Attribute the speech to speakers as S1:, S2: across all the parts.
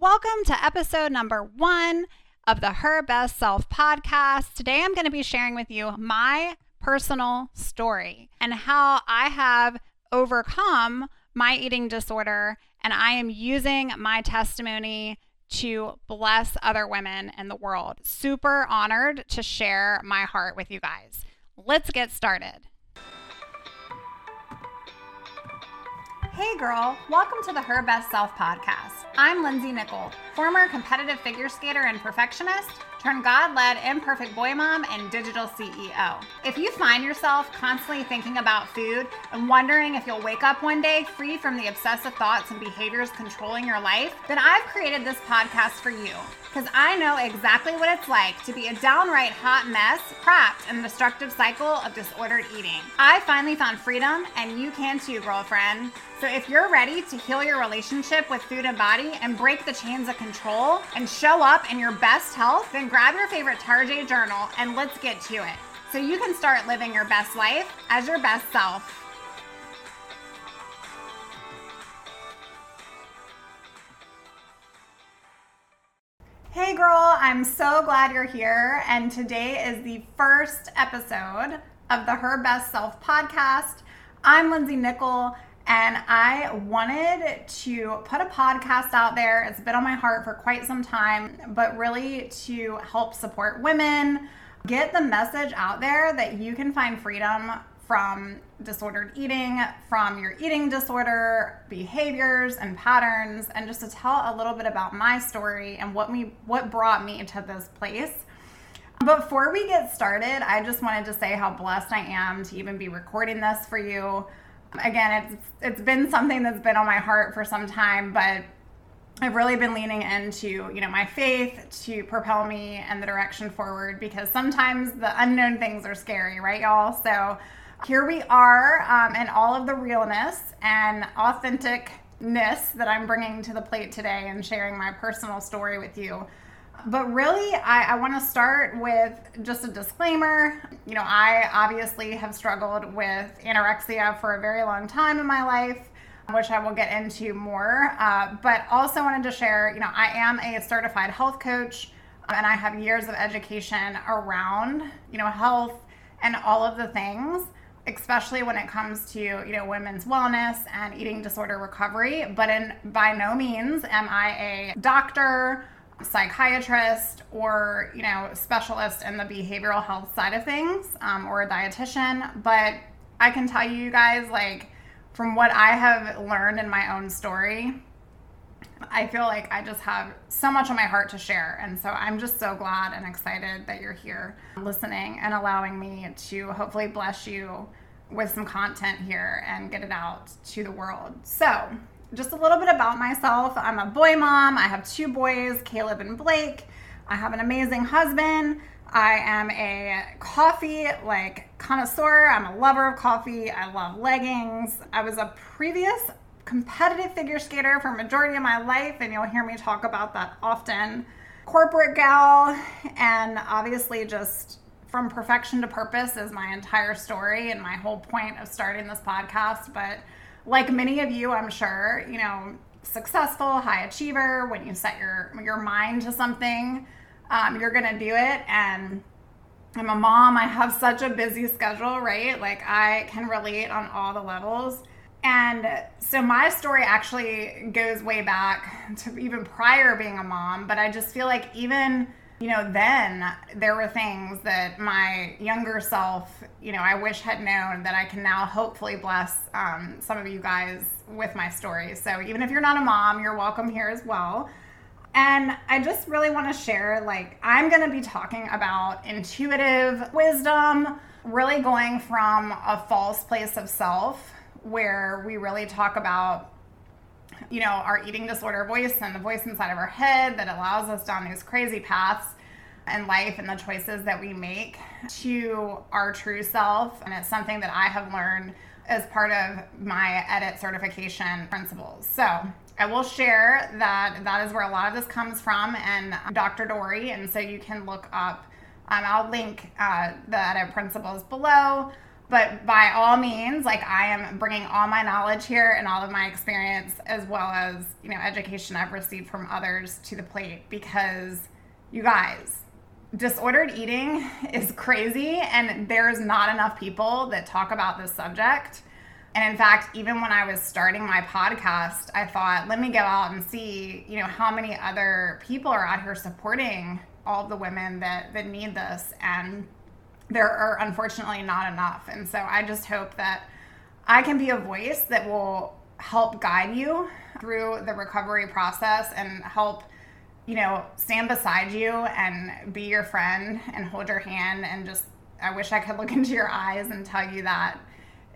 S1: Welcome to episode number one of the Her Best Self podcast. Today I'm going to be sharing with you my personal story and how I have overcome my eating disorder, and I am using my testimony to bless other women in the world. Super honored to share my heart with you guys. Let's get started. Hey girl, welcome to the Her Best Self podcast. I'm Lindsey Nichol, former competitive figure skater and perfectionist, turned God led imperfect boy mom and digital CEO. If you find yourself constantly thinking about food and wondering if you'll wake up one day free from the obsessive thoughts and behaviors controlling your life, then I've created this podcast for you because I know exactly what it's like to be a downright hot mess trapped in the destructive cycle of disordered eating. I finally found freedom, and you can too, girlfriend. So if you're ready to heal your relationship with food and body and break the chains of control and show up in your best health, then grab your favorite Tarjay journal and let's get to it. So you can start living your best life as your best self. Hey girl, I'm so glad you're here. And today is the first episode of the Her Best Self podcast. I'm Lindsey Nichol, and I wanted to put a podcast out there. It's been on my heart for quite some time, but really to help support women, get the message out there that you can find freedom from disordered eating, from your eating disorder behaviors and patterns, and just to tell a little bit about my story and what me what brought me to this place. Before we get started, I just wanted to say how blessed I am to even be recording this for you. Again, it's it's been something that's been on my heart for some time, but I've really been leaning into, you know, my faith to propel me and the direction forward because sometimes the unknown things are scary, right, y'all? So here we are um, in all of the realness and authenticness that I'm bringing to the plate today and sharing my personal story with you. But really, I, I want to start with just a disclaimer. You know, I obviously have struggled with anorexia for a very long time in my life, which I will get into more. Uh, but also wanted to share, you know, I am a certified health coach and I have years of education around, you know, health and all of the things especially when it comes to you know women's wellness and eating disorder recovery but in by no means am i a doctor psychiatrist or you know specialist in the behavioral health side of things um, or a dietitian but i can tell you guys like from what i have learned in my own story I feel like I just have so much on my heart to share. And so I'm just so glad and excited that you're here listening and allowing me to hopefully bless you with some content here and get it out to the world. So, just a little bit about myself. I'm a boy mom. I have two boys, Caleb and Blake. I have an amazing husband. I am a coffee like connoisseur. I'm a lover of coffee. I love leggings. I was a previous competitive figure skater for majority of my life, and you'll hear me talk about that often. Corporate gal, and obviously just from perfection to purpose is my entire story and my whole point of starting this podcast. But like many of you, I'm sure, you know, successful, high achiever, when you set your your mind to something, um, you're gonna do it. And I'm a mom. I have such a busy schedule, right? Like I can relate on all the levels. And so my story actually goes way back to even prior being a mom, but I just feel like even, you know, then there were things that my younger self, you know, I wish had known that I can now hopefully bless um, some of you guys with my story. So even if you're not a mom, you're welcome here as well. And I just really want to share like, I'm going to be talking about intuitive wisdom, really going from a false place of self where we really talk about you know our eating disorder voice and the voice inside of our head that allows us down these crazy paths in life and the choices that we make to our true self. And it's something that i have learned as part of my edit certification principles. So i will share that that is where a lot of this comes from and dr dory. And so you can look up um, i'll link uh, the edit principles below. But by all means, like I am bringing all my knowledge here and all of my experience, as well as you know education I've received from others, to the plate because you guys, disordered eating is crazy, and there's not enough people that talk about this subject. And in fact, even when I was starting my podcast, I thought, let me go out and see, you know, how many other people are out here supporting all the women that, that need this. And there are unfortunately not enough. And so I just hope that I can be a voice that will help guide you through the recovery process and help you know stand beside you and be your friend and hold your hand and just I wish I could look into your eyes and tell you that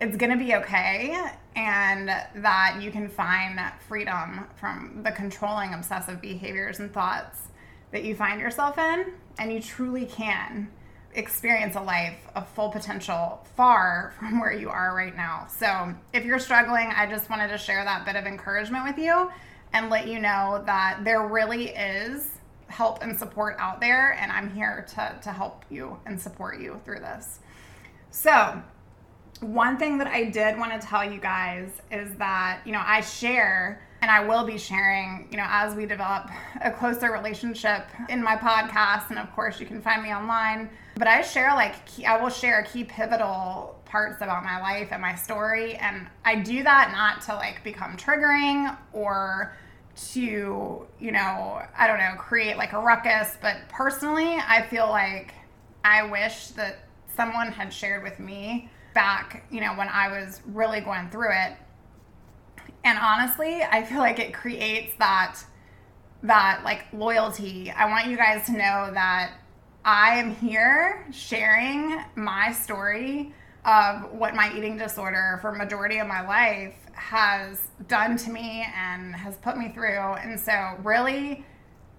S1: it's going to be okay and that you can find freedom from the controlling obsessive behaviors and thoughts that you find yourself in and you truly can experience a life of full potential far from where you are right now. So, if you're struggling, I just wanted to share that bit of encouragement with you and let you know that there really is help and support out there, and I'm here to, to help you and support you through this. So, one thing that I did want to tell you guys is that, you know, I share and I will be sharing, you know, as we develop a closer relationship in my podcast. And of course, you can find me online. But I share, like, key, I will share key pivotal parts about my life and my story. And I do that not to like become triggering or to, you know, I don't know, create like a ruckus. But personally, I feel like I wish that someone had shared with me back, you know, when I was really going through it and honestly, I feel like it creates that that like loyalty. I want you guys to know that I am here sharing my story of what my eating disorder for majority of my life has done to me and has put me through. And so really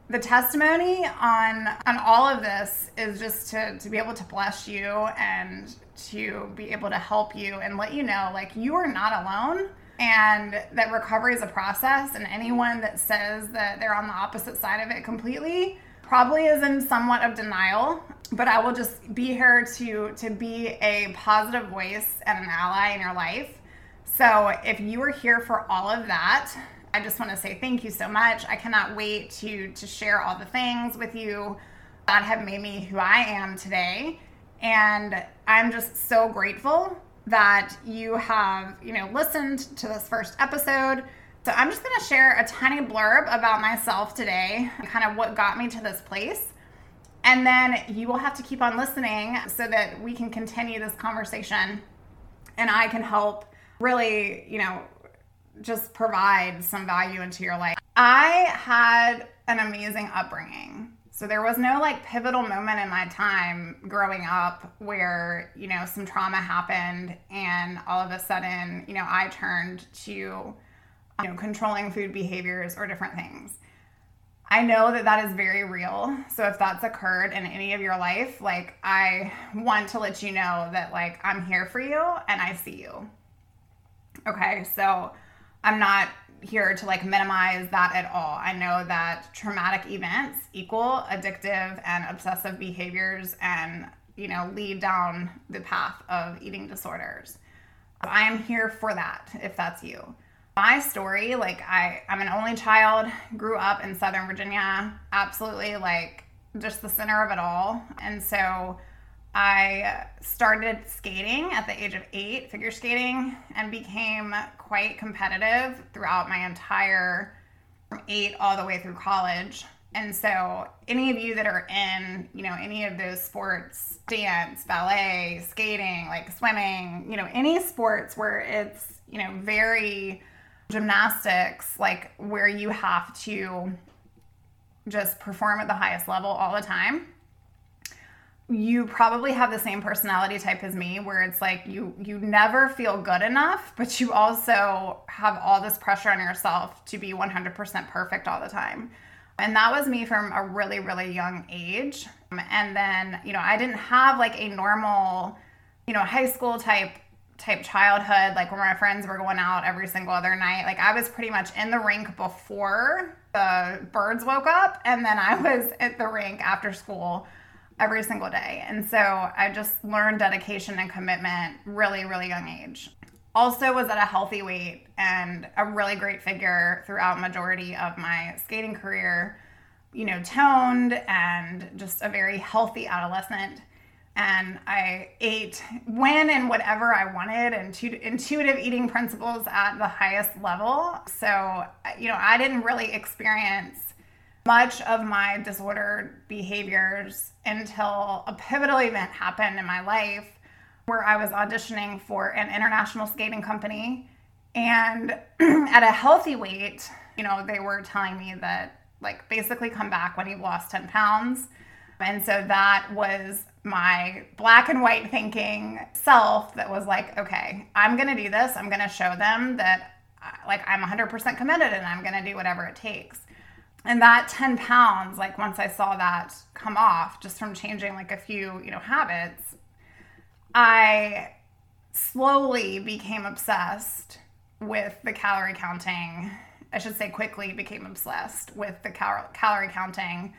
S1: the testimony on on all of this is just to to be able to bless you and to be able to help you and let you know like you are not alone and that recovery is a process. And anyone that says that they're on the opposite side of it completely probably is in somewhat of denial. But i will just be here to to be a positive voice and an ally in your life so if you are here for all of that i just want to say thank you so much i cannot wait to to share all the things with you that have made me who i am today and i'm just so grateful that you have, you know, listened to this first episode. So I'm just going to share a tiny blurb about myself today, kind of what got me to this place. And then you will have to keep on listening so that we can continue this conversation and I can help really, you know, just provide some value into your life. I had an amazing upbringing. So there was no like pivotal moment in my time growing up where, you know, some trauma happened and all of a sudden, you know, I turned to, you know, controlling food behaviors or different things. I know that that is very real. So if that's occurred in any of your life, like I want to let you know that like I'm here for you and I see you. Okay? So I'm not here to like minimize that at all. I know that traumatic events equal addictive and obsessive behaviors and, you know, lead down the path of eating disorders. I am here for that if that's you. My story, like I I'm an only child, grew up in Southern Virginia, absolutely like just the center of it all. And so I started skating at the age of eight, figure skating, and became quite competitive throughout my entire from eight all the way through college. And so, any of you that are in, you know, any of those sports, dance, ballet, skating, like swimming, you know, any sports where it's, you know, very gymnastics, like where you have to just perform at the highest level all the time you probably have the same personality type as me where it's like you you never feel good enough but you also have all this pressure on yourself to be 100% perfect all the time. And that was me from a really really young age. And then you know i didn't have like a normal you know high school type type childhood like when my friends were going out every single other night. Like i was pretty much in the rink before the birds woke up and then i was at the rink after school every single day. And so I just learned dedication and commitment really, really young age. Also was at a healthy weight and a really great figure throughout majority of my skating career. You know, toned and just a very healthy adolescent. And I ate when and whatever I wanted, and intuitive eating principles at the highest level. So, you know, I didn't really experience much of my disordered behaviors until a pivotal event happened in my life where I was auditioning for an international skating company. And at a healthy weight, you know, they were telling me that, like, basically come back when you've lost 10 pounds. And so that was my black and white thinking self that was like, okay, I'm going to do this. I'm going to show them that, like, I'm 100% committed and I'm going to do whatever it takes and that 10 pounds like once i saw that come off just from changing like a few you know habits i slowly became obsessed with the calorie counting. I should say quickly became obsessed with the cal- calorie counting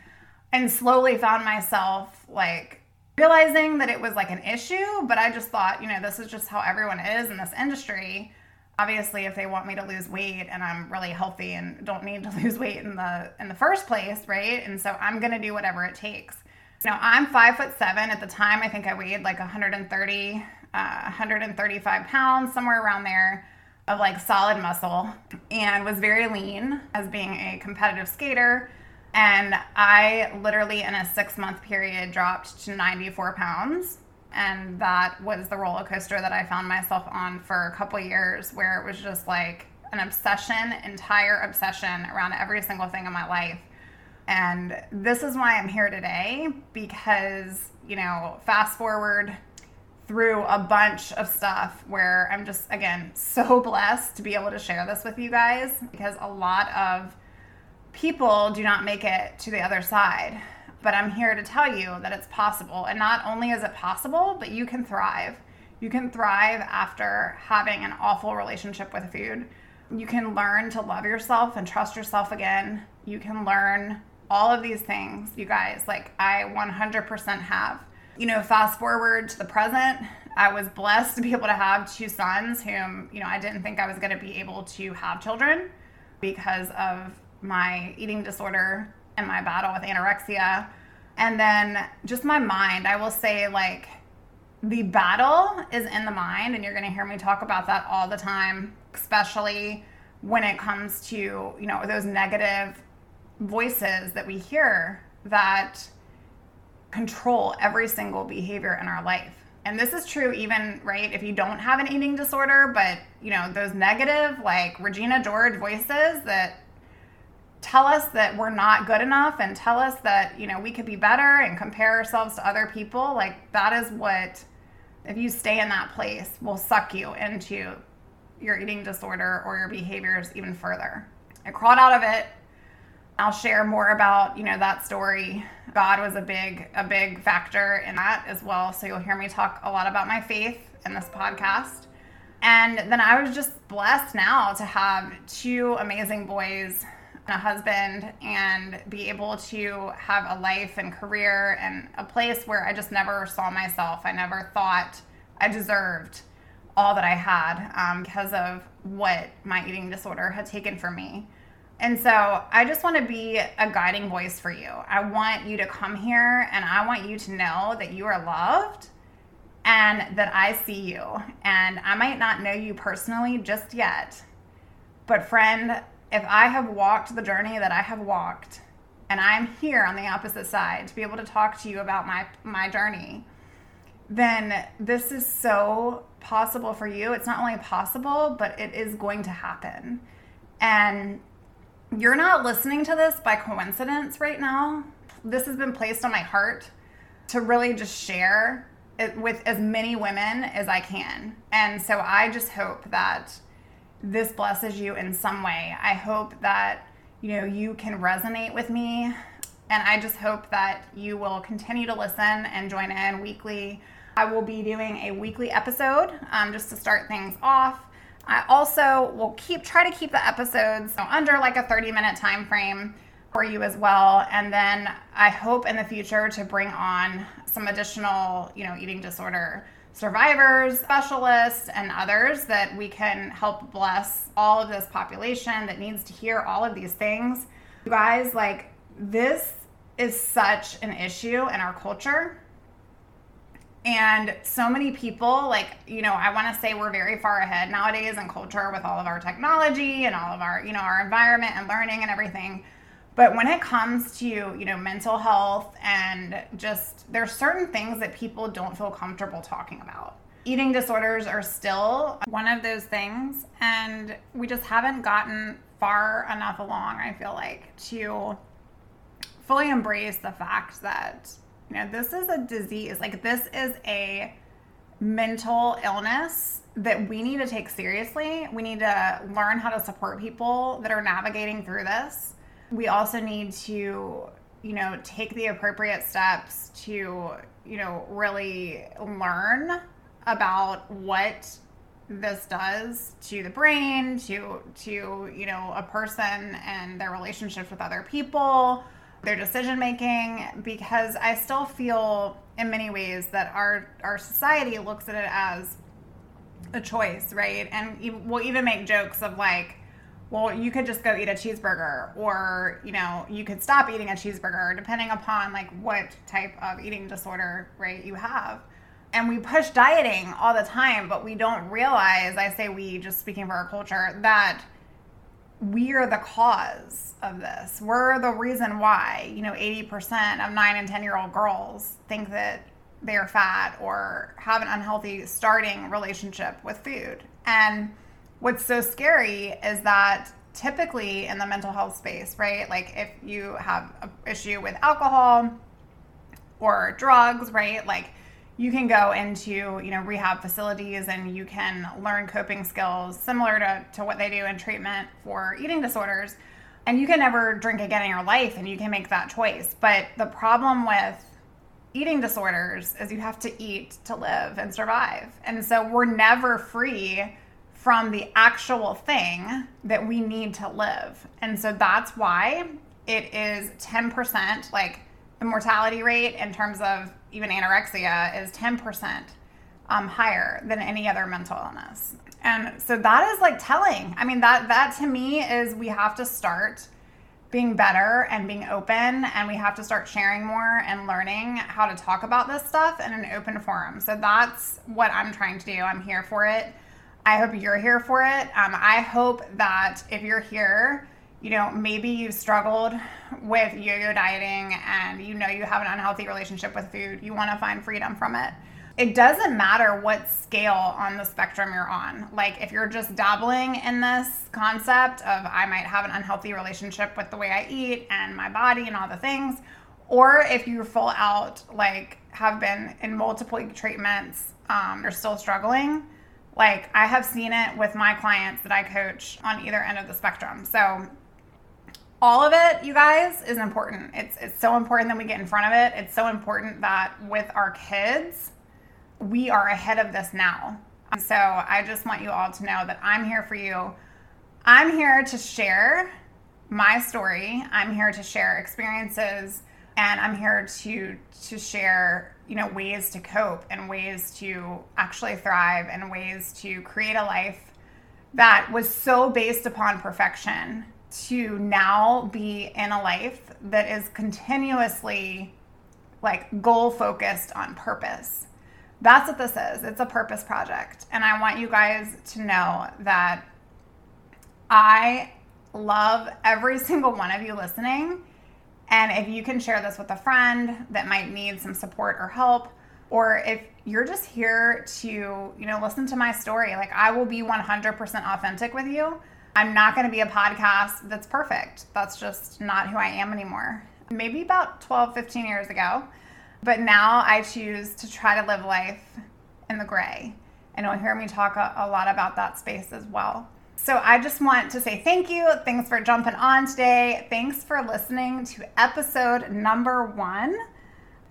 S1: and slowly found myself like realizing that it was like an issue but i just thought you know this is just how everyone is in this industry obviously if they want me to lose weight and I'm really healthy and don't need to lose weight in the in the first place, right? And so I'm gonna do whatever it takes. Now I'm five foot seven at the time. I think I weighed like 130, uh, 135 pounds, somewhere around there, of like solid muscle, and was very lean as being a competitive skater. And I literally in a six month period dropped to 94 pounds and that was the roller coaster that I found myself on for a couple years where it was just like an obsession, entire obsession around every single thing in my life. And this is why I'm here today because, you know, fast forward through a bunch of stuff where I'm just, again, so blessed to be able to share this with you guys because a lot of people do not make it to the other side but I'm here to tell you that it's possible. And not only is it possible, but you can thrive. You can thrive after having an awful relationship with food. You can learn to love yourself and trust yourself again. You can learn all of these things, you guys, like I 100% have. You know, fast forward to the present, I was blessed to be able to have two sons whom, you know, I didn't think I was going to be able to have children because of my eating disorder and my battle with anorexia. And then just my mind, I will say, like, the battle is in the mind, and you're going to hear me talk about that all the time, especially when it comes to, you know, those negative voices that we hear that control every single behavior in our life. And this is true even, right, if you don't have an eating disorder, but, you know, those negative, like Regina George voices that tell us that we're not good enough and tell us that you know we could be better and compare ourselves to other people like that is what if you stay in that place will suck you into your eating disorder or your behaviors even further. I crawled out of it. I'll share more about you know that story. God was a big a big factor in that as well so you'll hear me talk a lot about my faith in this podcast. And then i was just blessed now to have two amazing boys a husband and be able to have a life and career and a place where I just never saw myself. I never thought I deserved all that I had um, because of what my eating disorder had taken from me. And so I just want to be a guiding voice for you. I want you to come here and I want you to know that you are loved and that I see you. And I might not know you personally just yet, but friend, if I have walked the journey that I have walked, and I'm here on the opposite side to be able to talk to you about my my journey, then this is so possible for you. It's not only possible, but it is going to happen. And you're not listening to this by coincidence right now. This has been placed on my heart to really just share it with as many women as I can. And so I just hope that this blesses you in some way. I hope that you know you can resonate with me and I just hope that you will continue to listen and join in weekly. I will be doing a weekly episode um, just to start things off. I also will keep try to keep the episodes under like a 30 minute time frame. for you as well. And then I hope in the future to bring on some additional, you know, eating disorder survivors, specialists, and others that we can help bless all of this population that needs to hear all of these things. You guys, like, this is such an issue in our culture. And so many people, like, you know, I want to say we're very far ahead nowadays in culture with all of our technology and all of our, you know, our environment and learning and everything. But when it comes to, you know, mental health and just there's certain things that people don't feel comfortable talking about. Eating disorders are still one of those things and we just haven't gotten far enough along, I feel like, to fully embrace the fact that you know this is a disease. Like this is a mental illness that we need to take seriously. We need to learn how to support people that are navigating through this we also need to you know take the appropriate steps to you know really learn about what this does to the brain to to you know a person and their relationships with other people their decision making because i still feel in many ways that our our society looks at it as a choice right? And we'll even make jokes of like well, you could just go eat a cheeseburger, or you know, you could stop eating a cheeseburger, depending upon like what type of eating disorder, right, you have. And we push dieting all the time, but we don't realize, I say we, just speaking for our culture, that we are the cause of this. We're the reason why, you know, 80% of nine and 10 year old girls think that they're fat or have an unhealthy starting relationship with food. And what's so scary is that typically in the mental health space, right? Like if you have an issue with alcohol or drugs, right? Like you can go into, you know, rehab facilities and you can learn coping skills similar to, to what they do in treatment for eating disorders. And you can never drink again in your life and you can make that choice. But the problem with eating disorders is you have to eat to live and survive. And so we're never free from the actual thing that we need to live. And so that's why it is 10%, like the mortality rate in terms of even anorexia is 10% um, higher than any other mental illness. And so that is like telling. I mean, that that to me is we have to start being better and being open and we have to start sharing more and learning how to talk about this stuff in an open forum. So that's what I'm trying to do. I'm here for it. I hope you're here for it. Um, I hope that if you're here, you know, maybe you've struggled with yo yo dieting and you know you have an unhealthy relationship with food, you want to find freedom from it. It doesn't matter what scale on the spectrum you're on. Like, if you're just dabbling in this concept of I might have an unhealthy relationship with the way I eat and my body and all the things, or if you're full out, like, have been in multiple treatments, um, you're still struggling like I have seen it with my clients that I coach on either end of the spectrum. So all of it, you guys, is important. It's it's so important that we get in front of it. It's so important that with our kids, we are ahead of this now. So I just want you all to know that I'm here for you. I'm here to share my story. I'm here to share experiences and I'm here to to share you know ways to cope and ways to actually thrive and ways to create a life that was so based upon perfection to now be in a life that is continuously like goal focused on purpose. That's what this is. It's a purpose project. And I want you guys to know that I love every single one of you listening and if you can share this with a friend that might need some support or help, or if you're just here to, you know, listen to my story, like I will be 100% authentic with you. I'm not going to be a podcast that's perfect. That's just not who I am anymore. Maybe about 12, 15 years ago. But now I choose to try to live life in the gray. And you'll hear me talk a, a lot about that space as well. So I just want to say thank you. Thanks for jumping on today. Thanks for listening to episode number one.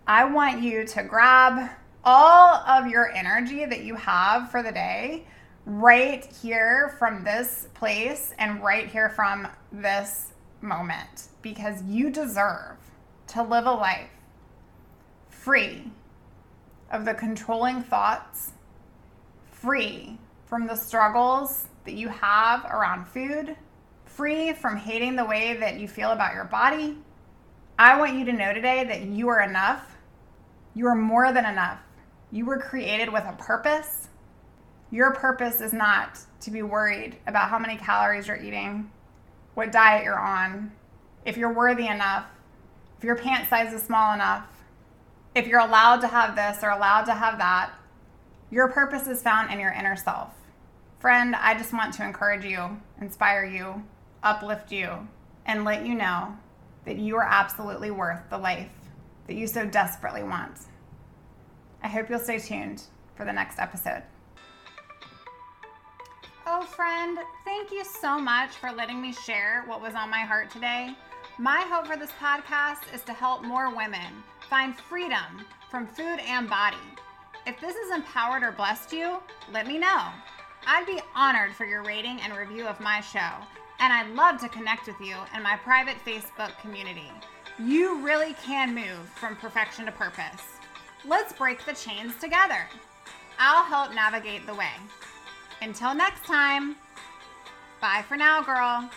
S1: I want you to grab all of your energy that you have for the day right here from this place and right here from this moment because you deserve to live a life free of the controlling thoughts, free from the struggles that you have around food, free from hating the way that you feel about your body. I want you to know today that you are enough. You are more than enough. You were created with a purpose. Your purpose is not to be worried about how many calories you're eating, what diet you're on, if you're worthy enough, if your pant size is small enough, if you're allowed to have this or allowed to have that. Your purpose is found in your inner self. Friend, I just want to encourage you, inspire you, uplift you, and let you know that you are absolutely worth the life that you so desperately want. I hope you'll stay tuned for the next episode. Oh, friend, thank you so much for letting me share what was on my heart today. My hope for this podcast is to help more women find freedom from food and body. If this has empowered or blessed you, let me know. I'd be honored for your rating and review of my show, and I'd love to connect with you in my private Facebook community. You really can move from perfection to purpose. Let's break the chains together. I'll help navigate the way. Until next time, bye for now, girl.